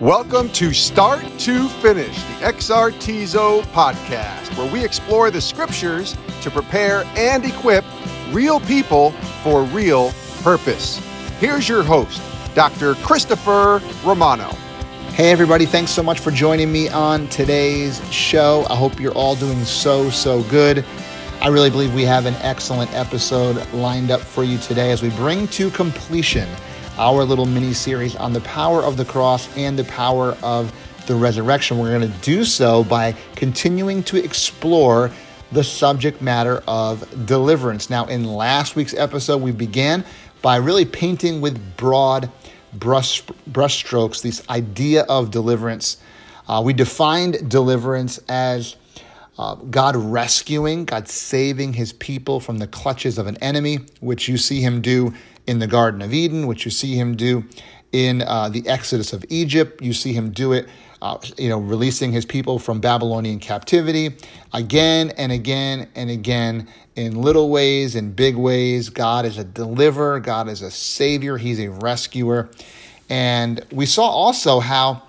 Welcome to Start to Finish, the XRTZO podcast, where we explore the scriptures to prepare and equip real people for real purpose. Here's your host, Dr. Christopher Romano. Hey, everybody, thanks so much for joining me on today's show. I hope you're all doing so, so good. I really believe we have an excellent episode lined up for you today as we bring to completion our little mini series on the power of the cross and the power of the resurrection. We're going to do so by continuing to explore the subject matter of deliverance. Now, in last week's episode, we began by really painting with broad brush brushstrokes this idea of deliverance. Uh, we defined deliverance as uh, God rescuing, God saving his people from the clutches of an enemy, which you see him do in the Garden of Eden, which you see him do in uh, the Exodus of Egypt. You see him do it, uh, you know, releasing his people from Babylonian captivity again and again and again in little ways, in big ways. God is a deliverer, God is a savior, he's a rescuer. And we saw also how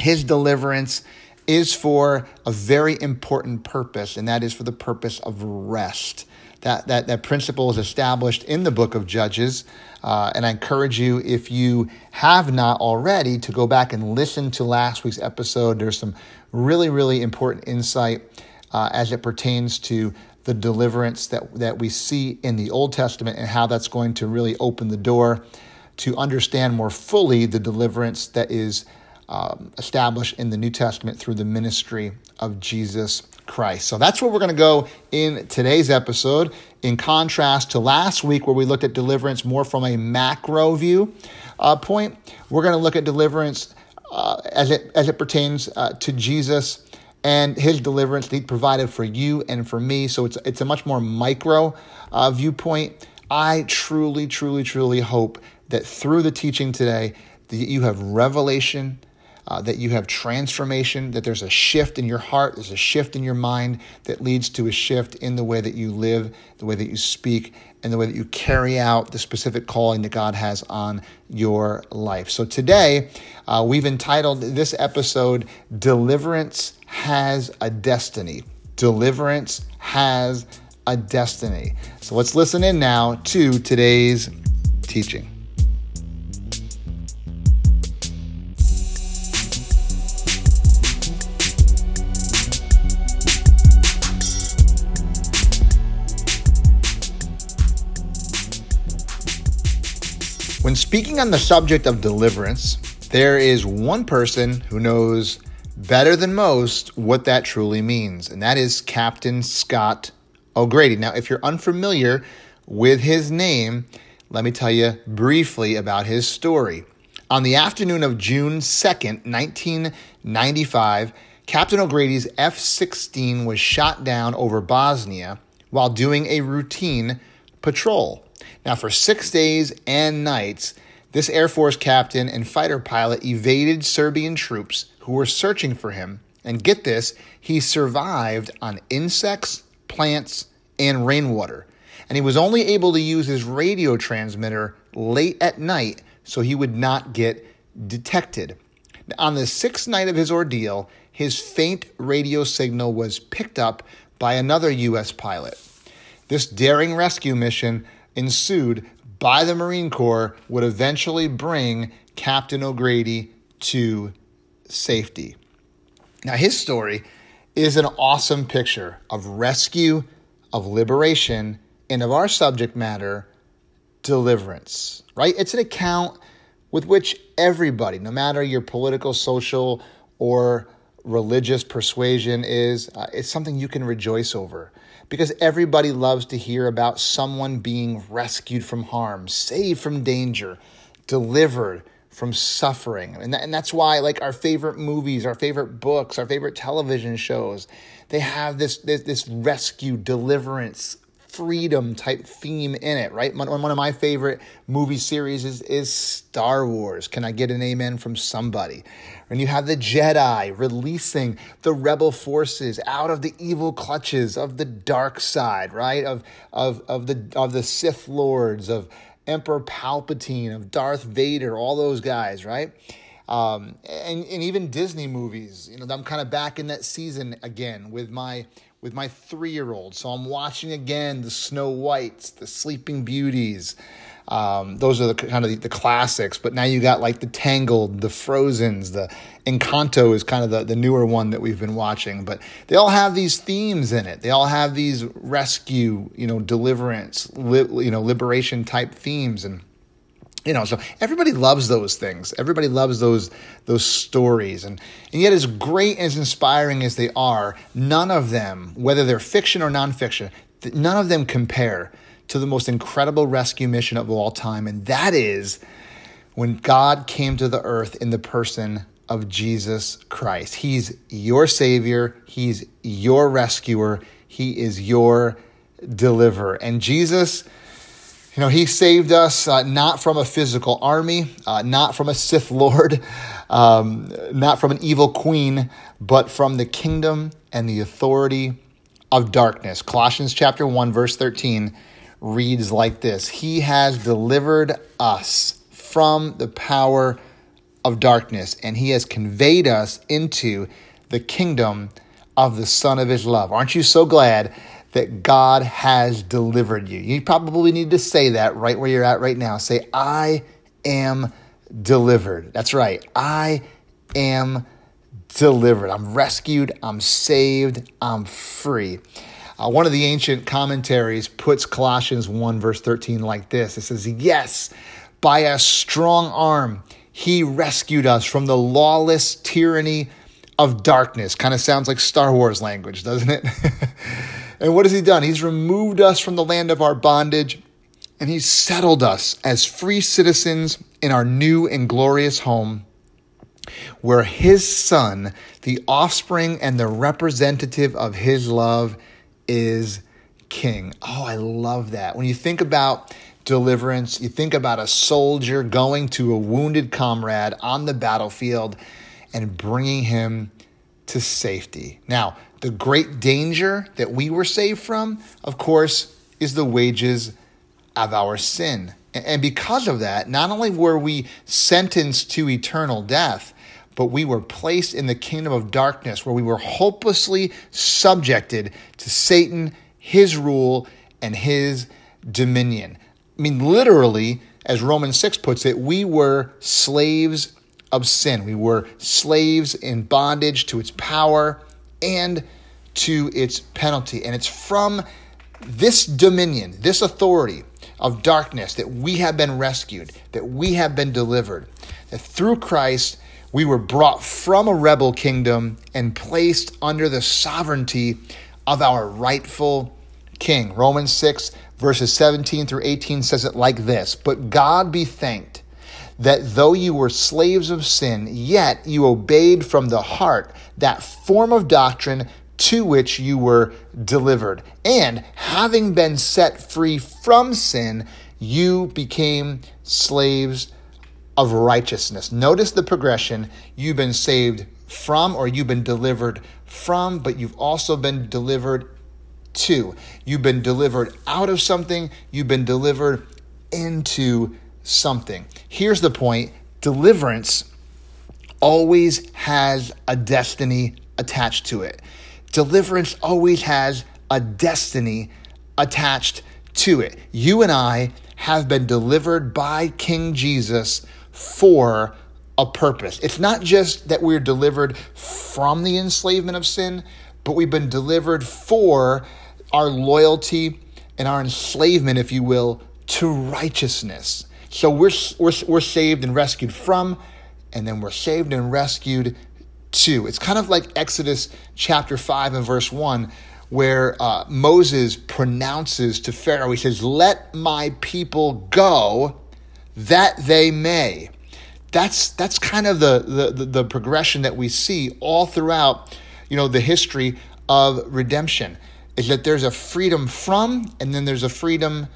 his deliverance is for a very important purpose, and that is for the purpose of rest. That, that, that principle is established in the book of Judges. Uh, and I encourage you, if you have not already, to go back and listen to last week's episode. There's some really, really important insight uh, as it pertains to the deliverance that, that we see in the Old Testament and how that's going to really open the door to understand more fully the deliverance that is um, established in the New Testament through the ministry of Jesus Christ. So that's where we're going to go in today's episode. In contrast to last week, where we looked at deliverance more from a macro view uh, point, we're going to look at deliverance uh, as it as it pertains uh, to Jesus and His deliverance that He provided for you and for me. So it's it's a much more micro uh, viewpoint. I truly, truly, truly hope that through the teaching today, that you have revelation uh, that you have transformation, that there's a shift in your heart, there's a shift in your mind that leads to a shift in the way that you live, the way that you speak, and the way that you carry out the specific calling that God has on your life. So today, uh, we've entitled this episode, Deliverance Has a Destiny. Deliverance has a destiny. So let's listen in now to today's teaching. When speaking on the subject of deliverance, there is one person who knows better than most what that truly means, and that is Captain Scott O'Grady. Now, if you're unfamiliar with his name, let me tell you briefly about his story. On the afternoon of June 2nd, 1995, Captain O'Grady's F 16 was shot down over Bosnia while doing a routine patrol. Now, for six days and nights, this Air Force captain and fighter pilot evaded Serbian troops who were searching for him. And get this, he survived on insects, plants, and rainwater. And he was only able to use his radio transmitter late at night so he would not get detected. On the sixth night of his ordeal, his faint radio signal was picked up by another U.S. pilot. This daring rescue mission ensued by the Marine Corps would eventually bring Captain O'Grady to safety. Now, his story is an awesome picture of rescue, of liberation, and of our subject matter, deliverance, right? It's an account with which everybody, no matter your political, social, or religious persuasion is, uh, it's something you can rejoice over because everybody loves to hear about someone being rescued from harm, saved from danger, delivered from suffering. And, that, and that's why like our favorite movies, our favorite books, our favorite television shows, they have this this, this rescue, deliverance, freedom type theme in it, right? One, one of my favorite movie series is, is Star Wars. Can I get an amen from somebody? And you have the Jedi releasing the rebel forces out of the evil clutches of the dark side, right? Of, of, of, the, of the Sith Lords, of Emperor Palpatine, of Darth Vader, all those guys, right? Um, and, and even Disney movies. You know, I'm kind of back in that season again with my with my three year old. So I'm watching again the Snow Whites, the Sleeping Beauties. Um, those are the kind of the, the, classics. But now you got like the Tangled, the Frozen's, the Encanto is kind of the, the newer one that we've been watching. But they all have these themes in it. They all have these rescue, you know, deliverance, li- you know, liberation type themes and you know so everybody loves those things. Everybody loves those those stories. And and yet as great and as inspiring as they are none of them whether they're fiction or nonfiction none of them compare to the most incredible rescue mission of all time, and that is when God came to the earth in the person of Jesus Christ. He's your Savior, He's your rescuer, He is your deliverer. And Jesus, you know, He saved us uh, not from a physical army, uh, not from a Sith Lord, um, not from an evil queen, but from the kingdom and the authority of darkness. Colossians chapter 1, verse 13 reads like this He has delivered us from the power of darkness, and He has conveyed us into the kingdom of the Son of His love. Aren't you so glad that God has delivered you? You probably need to say that right where you're at right now. Say, I am delivered. That's right. I am delivered. I'm rescued. I'm saved. I'm free. Uh, one of the ancient commentaries puts Colossians 1, verse 13, like this It says, Yes, by a strong arm, he rescued us from the lawless tyranny of darkness. Kind of sounds like Star Wars language, doesn't it? and what has he done? He's removed us from the land of our bondage and he's settled us as free citizens in our new and glorious home where his son, the offspring and the representative of his love, is king. Oh, I love that. When you think about deliverance, you think about a soldier going to a wounded comrade on the battlefield and bringing him to safety. Now, the great danger that we were saved from, of course, is the wages of our sin. And because of that, not only were we sentenced to eternal death, but we were placed in the kingdom of darkness where we were hopelessly subjected to Satan, his rule, and his dominion. I mean, literally, as Romans 6 puts it, we were slaves of sin. We were slaves in bondage to its power and to its penalty. And it's from this dominion, this authority of darkness that we have been rescued, that we have been delivered, that through Christ we were brought from a rebel kingdom and placed under the sovereignty of our rightful king. Romans 6, verses 17 through 18 says it like this But God be thanked that though you were slaves of sin, yet you obeyed from the heart that form of doctrine to which you were delivered. And having been set free from sin, you became slaves of righteousness. Notice the progression. You've been saved from, or you've been delivered from, but you've also been delivered to. You've been delivered out of something, you've been delivered into something. Here's the point deliverance always has a destiny attached to it. Deliverance always has a destiny attached to it. You and I have been delivered by King Jesus for a purpose. It's not just that we're delivered from the enslavement of sin, but we've been delivered for our loyalty and our enslavement, if you will, to righteousness. So we're, we're, we're saved and rescued from, and then we're saved and rescued to. It's kind of like Exodus chapter 5 and verse 1, where uh, Moses pronounces to Pharaoh, he says, Let my people go that they may. That's that's kind of the, the, the progression that we see all throughout, you know, the history of redemption. Is that there's a freedom from and then there's a freedom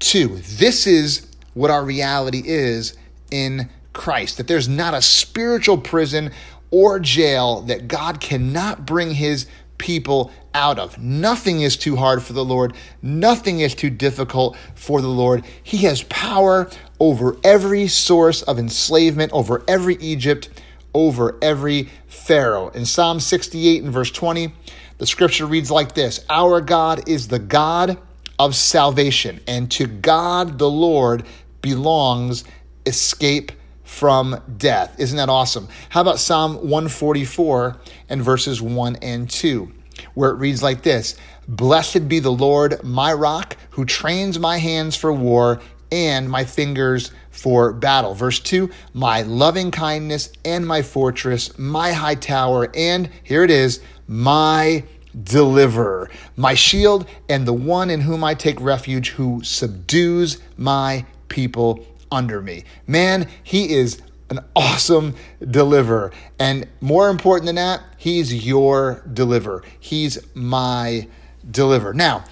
to. This is what our reality is in Christ. That there's not a spiritual prison or jail that God cannot bring his people out of. Nothing is too hard for the Lord. Nothing is too difficult for the Lord. He has power over every source of enslavement, over every Egypt, over every Pharaoh. In Psalm 68 and verse 20, the scripture reads like this Our God is the God of salvation, and to God the Lord belongs escape from death. Isn't that awesome? How about Psalm 144 and verses 1 and 2, where it reads like this Blessed be the Lord, my rock, who trains my hands for war and my fingers for battle. Verse 2 My loving kindness and my fortress, my high tower, and here it is, my deliverer, my shield, and the one in whom I take refuge, who subdues my people under me. Man, he is an awesome deliverer. And more important than that, he's your deliverer. He's my deliverer. Now,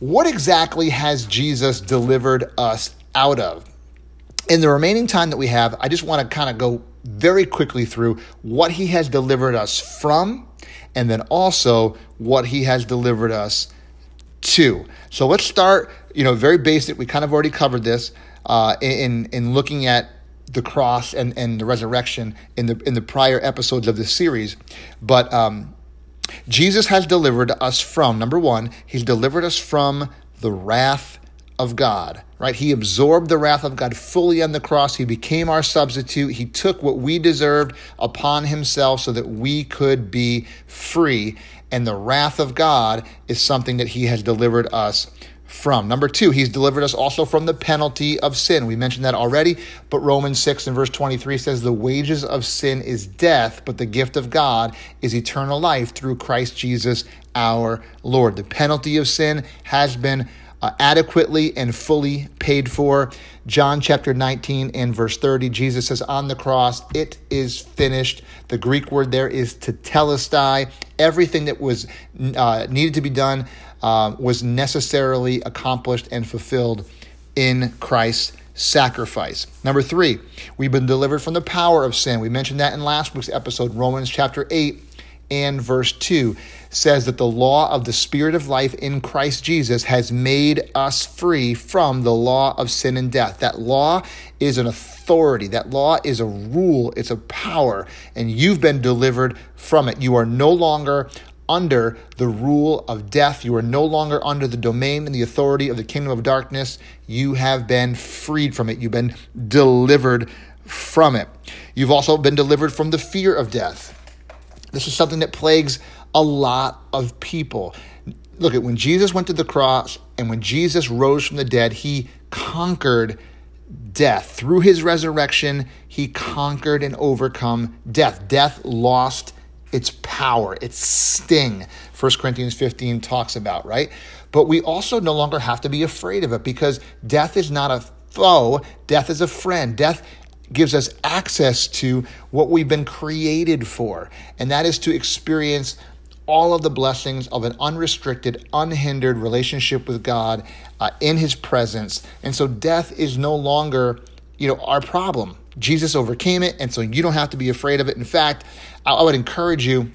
what exactly has Jesus delivered us out of? In the remaining time that we have, I just want to kind of go very quickly through what he has delivered us from and then also what he has delivered us to. So let's start, you know, very basic. We kind of already covered this uh, in in looking at the cross and, and the resurrection in the in the prior episodes of this series. But um, Jesus has delivered us from number one. He's delivered us from the wrath of God. Right? He absorbed the wrath of God fully on the cross. He became our substitute. He took what we deserved upon himself so that we could be free. And the wrath of God is something that he has delivered us from. Number two, he's delivered us also from the penalty of sin. We mentioned that already, but Romans 6 and verse 23 says, The wages of sin is death, but the gift of God is eternal life through Christ Jesus our Lord. The penalty of sin has been uh, adequately and fully paid for. John chapter 19 and verse 30, Jesus says on the cross, It is finished. The Greek word there is tetelestai. Everything that was uh, needed to be done uh, was necessarily accomplished and fulfilled in Christ's sacrifice. Number three, we've been delivered from the power of sin. We mentioned that in last week's episode, Romans chapter 8 and verse 2 says that the law of the Spirit of life in Christ Jesus has made us free from the law of sin and death. That law is an authority, that law is a rule, it's a power, and you've been delivered from it. You are no longer under the rule of death. You are no longer under the domain and the authority of the kingdom of darkness. You have been freed from it. You've been delivered from it. You've also been delivered from the fear of death. This is something that plagues a lot of people. Look at when Jesus went to the cross and when Jesus rose from the dead, he conquered death. Through his resurrection, he conquered and overcome death. Death lost its power, its sting. 1 Corinthians 15 talks about, right? But we also no longer have to be afraid of it because death is not a foe, death is a friend. Death gives us access to what we've been created for, and that is to experience all of the blessings of an unrestricted, unhindered relationship with God uh, in His presence. And so death is no longer, you know, our problem. Jesus overcame it, and so you don't have to be afraid of it. In fact, I would encourage you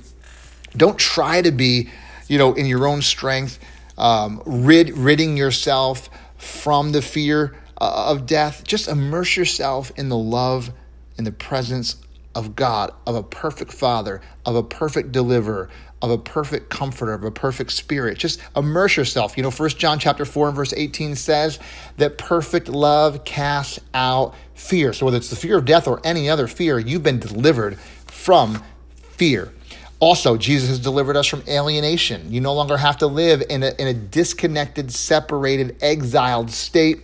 don't try to be, you know, in your own strength, um, rid, ridding yourself from the fear uh, of death. Just immerse yourself in the love and the presence of God, of a perfect Father, of a perfect deliverer, of a perfect comforter, of a perfect spirit. Just immerse yourself. You know, First John chapter 4 and verse 18 says that perfect love casts out fear. So whether it's the fear of death or any other fear, you've been delivered from fear. Also, Jesus has delivered us from alienation. You no longer have to live in a, in a disconnected, separated, exiled state.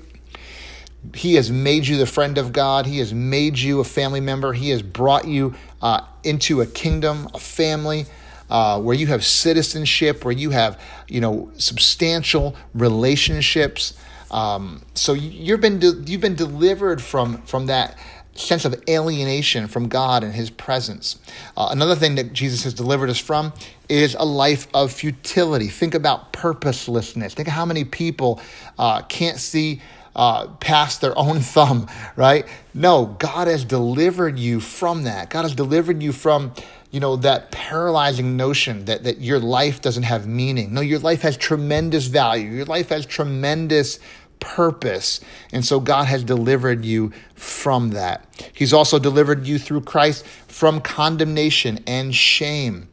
He has made you the friend of God. He has made you a family member. He has brought you uh, into a kingdom, a family. Uh, where you have citizenship, where you have, you know, substantial relationships. Um, so you've been de- you've been delivered from from that sense of alienation from God and His presence. Uh, another thing that Jesus has delivered us from is a life of futility. Think about purposelessness. Think of how many people uh, can't see uh, past their own thumb, right? No, God has delivered you from that. God has delivered you from, you know, that paralyzing notion that, that your life doesn't have meaning. No, your life has tremendous value. Your life has tremendous purpose. And so God has delivered you from that. He's also delivered you through Christ from condemnation and shame.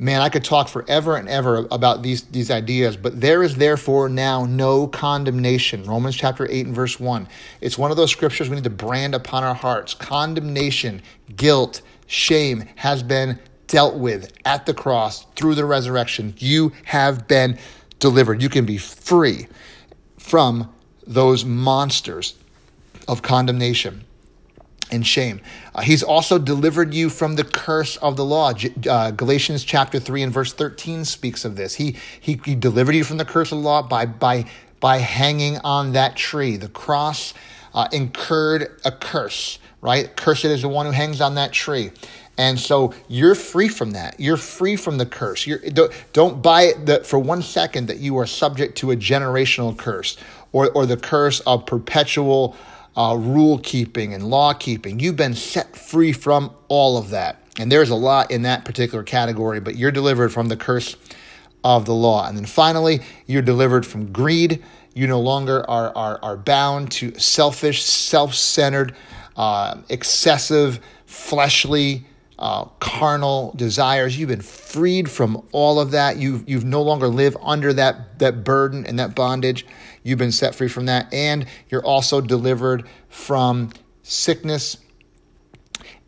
Man, I could talk forever and ever about these, these ideas, but there is therefore now no condemnation. Romans chapter 8 and verse 1. It's one of those scriptures we need to brand upon our hearts. Condemnation, guilt, shame has been dealt with at the cross through the resurrection. You have been delivered. You can be free from those monsters of condemnation and shame. Uh, he's also delivered you from the curse of the law. Uh, Galatians chapter 3 and verse 13 speaks of this. He, he, he delivered you from the curse of the law by, by, by hanging on that tree. The cross uh, incurred a curse, right? Cursed is the one who hangs on that tree. And so you're free from that. You're free from the curse. You're, don't, don't buy it for one second that you are subject to a generational curse or, or the curse of perpetual uh, rule keeping and law keeping. You've been set free from all of that. And there's a lot in that particular category, but you're delivered from the curse of the law. And then finally, you're delivered from greed. You no longer are, are, are bound to selfish, self centered, uh, excessive, fleshly, uh, carnal desires. You've been freed from all of that. You've, you've no longer live under that, that burden and that bondage. You've been set free from that. And you're also delivered from sickness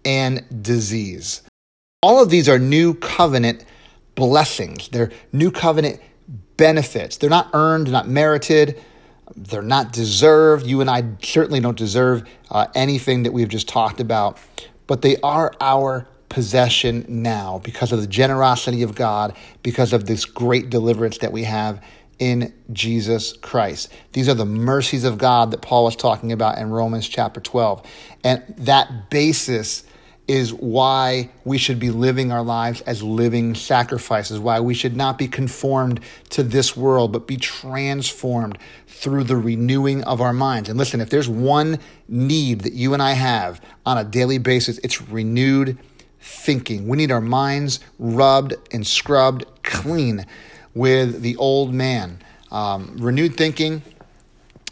and disease. All of these are new covenant blessings. They're new covenant benefits. They're not earned, not merited. They're not deserved. You and I certainly don't deserve uh, anything that we've just talked about, but they are our possession now because of the generosity of God, because of this great deliverance that we have in Jesus Christ. These are the mercies of God that Paul was talking about in Romans chapter 12. And that basis is why we should be living our lives as living sacrifices, why we should not be conformed to this world, but be transformed through the renewing of our minds. And listen, if there's one need that you and I have on a daily basis, it's renewed thinking. We need our minds rubbed and scrubbed clean with the old man. Um, renewed thinking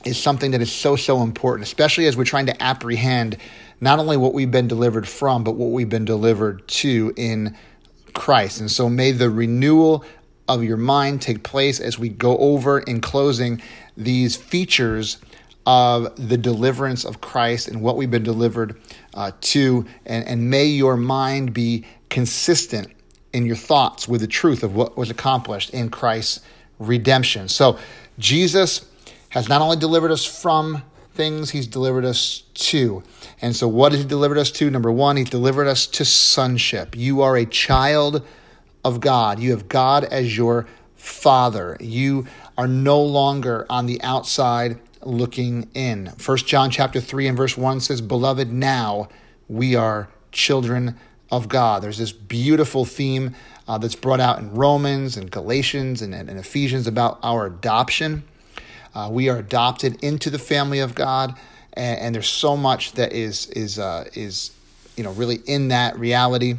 is something that is so, so important, especially as we're trying to apprehend not only what we've been delivered from, but what we've been delivered to in Christ. And so may the renewal of your mind take place as we go over in closing these features of the deliverance of Christ and what we've been delivered uh, to. And, and may your mind be consistent in your thoughts with the truth of what was accomplished in Christ's redemption. So, Jesus has not only delivered us from things, he's delivered us to. And so, what has he delivered us to? Number one, he's delivered us to sonship. You are a child of God, you have God as your father. You are no longer on the outside looking in. First John chapter 3 and verse 1 says, Beloved, now we are children of God. There's this beautiful theme uh, that's brought out in Romans and Galatians and, and, Ephesians about our adoption. Uh, we are adopted into the family of God, and, and there's so much that is is uh, is you know really in that reality.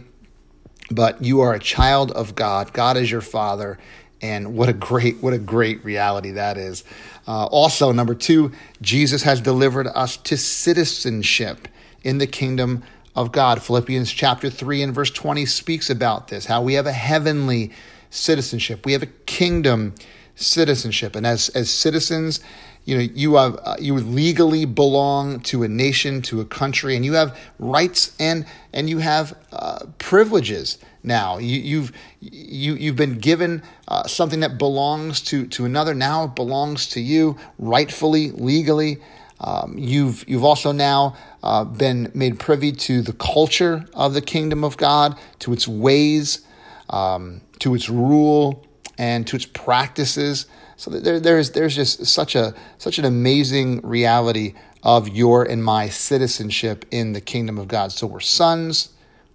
But you are a child of God. God is your father, and what a great what a great reality that is. Uh, also, number two, Jesus has delivered us to citizenship in the kingdom of God. Philippians chapter 3 and verse 20 speaks about this how we have a heavenly citizenship, we have a kingdom citizenship. And as, as citizens, you know you have uh, you legally belong to a nation to a country and you have rights and and you have uh, privileges now you, you've you you've been given uh, something that belongs to to another now it belongs to you rightfully legally um, you've you've also now uh, been made privy to the culture of the kingdom of God, to its ways, um, to its rule, and to its practices. So there, there's there's just such a such an amazing reality of your and my citizenship in the kingdom of God. So we're sons,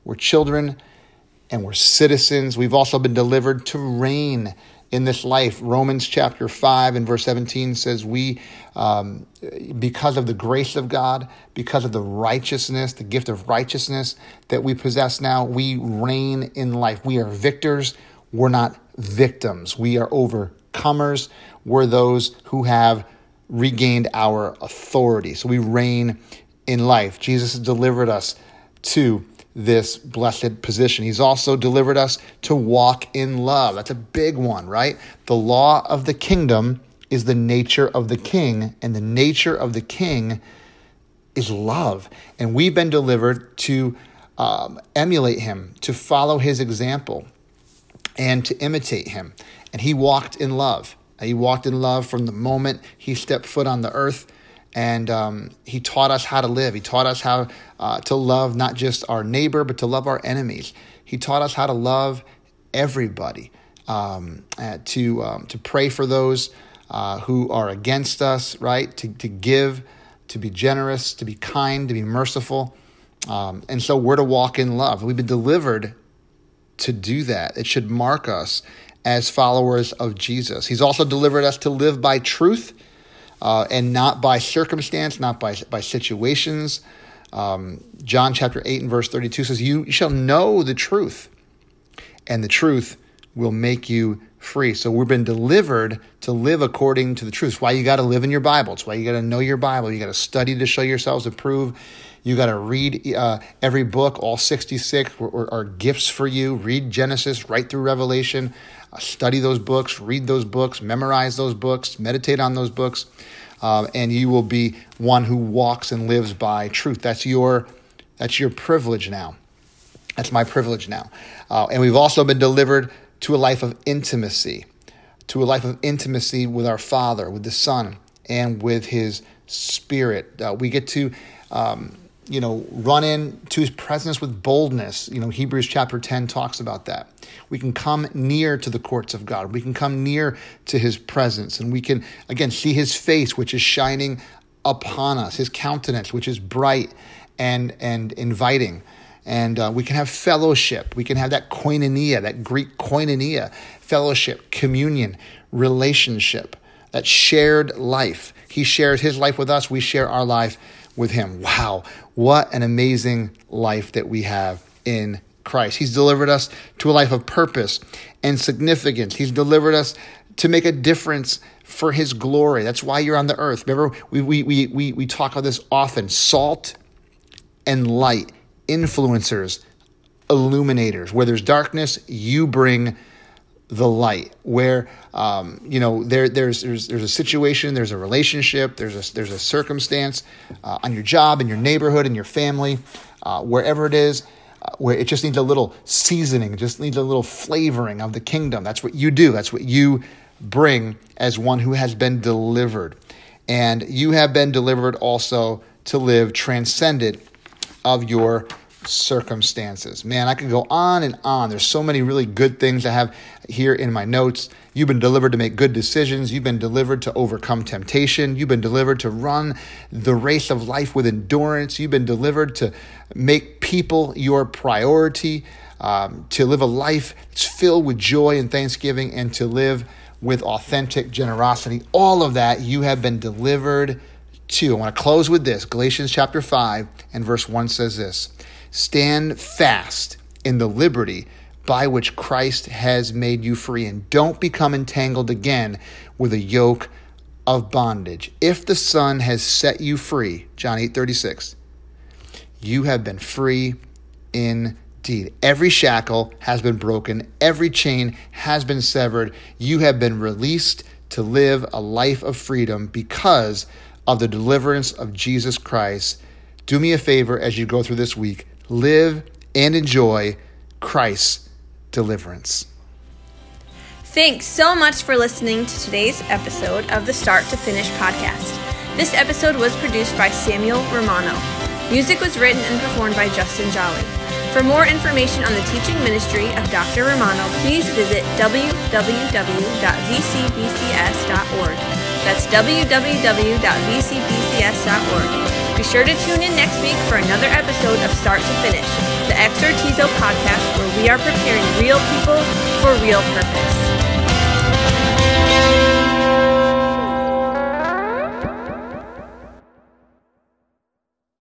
we're children, and we're citizens. We've also been delivered to reign in this life. Romans chapter 5 and verse 17 says, We, um, because of the grace of God, because of the righteousness, the gift of righteousness that we possess now, we reign in life. We are victors. We're not victims. We are overcomers. We're those who have regained our authority. So we reign in life. Jesus has delivered us to this blessed position. He's also delivered us to walk in love. That's a big one, right? The law of the kingdom is the nature of the king, and the nature of the king is love. And we've been delivered to um, emulate him, to follow his example, and to imitate him. And he walked in love. He walked in love from the moment he stepped foot on the earth and um, he taught us how to live. He taught us how uh, to love not just our neighbor, but to love our enemies. He taught us how to love everybody, um, uh, to um, to pray for those uh, who are against us, right? To to give, to be generous, to be kind, to be merciful, um, and so we're to walk in love. We've been delivered to do that. It should mark us as followers of Jesus. He's also delivered us to live by truth uh, and not by circumstance, not by, by situations. Um, John chapter 8 and verse 32 says, You shall know the truth, and the truth will make you free. So we've been delivered to live according to the truth. It's why you got to live in your Bible. It's why you got to know your Bible. You got to study to show yourselves approved. You got to read uh, every book, all 66 are, are, gifts for you. Read Genesis right through Revelation. Study those books, read those books, memorize those books, meditate on those books, uh, and you will be one who walks and lives by truth. That's your that's your privilege now. That's my privilege now. Uh, and we've also been delivered to a life of intimacy, to a life of intimacy with our Father, with the Son, and with His Spirit. Uh, we get to um, you know, run in to his presence with boldness. You know, Hebrews chapter 10 talks about that. We can come near to the courts of God. We can come near to his presence and we can, again, see his face, which is shining upon us, his countenance, which is bright and, and inviting. And uh, we can have fellowship. We can have that koinonia, that Greek koinonia, fellowship, communion, relationship, that shared life. He shares his life with us. We share our life with him. Wow, what an amazing life that we have in Christ. He's delivered us to a life of purpose and significance. He's delivered us to make a difference for his glory. That's why you're on the earth. Remember, we, we, we, we, we talk about this often salt and light, influencers, illuminators. Where there's darkness, you bring the light where um, you know there there's there's there's a situation there's a relationship there's a there's a circumstance uh, on your job in your neighborhood in your family uh, wherever it is uh, where it just needs a little seasoning just needs a little flavoring of the kingdom. That's what you do. That's what you bring as one who has been delivered. And you have been delivered also to live transcended of your circumstances. Man, I could go on and on. There's so many really good things I have here in my notes. You've been delivered to make good decisions. You've been delivered to overcome temptation. You've been delivered to run the race of life with endurance. You've been delivered to make people your priority, um, to live a life that's filled with joy and thanksgiving, and to live with authentic generosity. All of that you have been delivered to. I want to close with this Galatians chapter 5 and verse 1 says this Stand fast in the liberty by which Christ has made you free, and don't become entangled again with a yoke of bondage. If the Son has set you free, John 8 36, you have been free indeed. Every shackle has been broken, every chain has been severed. You have been released to live a life of freedom because of the deliverance of Jesus Christ. Do me a favor as you go through this week live, and enjoy Christ's deliverance. Thanks so much for listening to today's episode of the Start to Finish podcast. This episode was produced by Samuel Romano. Music was written and performed by Justin Jolly. For more information on the teaching ministry of Dr. Romano, please visit www.vcbcs.org. That's www.vcbcs.org. Be sure to tune in next week for another episode of Start to Finish, the Exartizo podcast where we are preparing real people for real purpose.